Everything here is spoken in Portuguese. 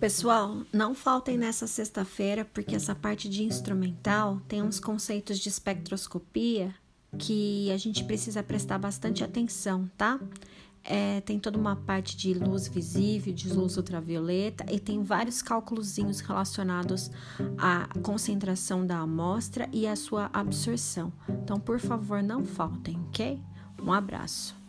Pessoal, não faltem nessa sexta-feira, porque essa parte de instrumental tem uns conceitos de espectroscopia que a gente precisa prestar bastante atenção, tá? É, tem toda uma parte de luz visível, de luz ultravioleta e tem vários cálculos relacionados à concentração da amostra e à sua absorção. Então, por favor, não faltem, ok? Um abraço.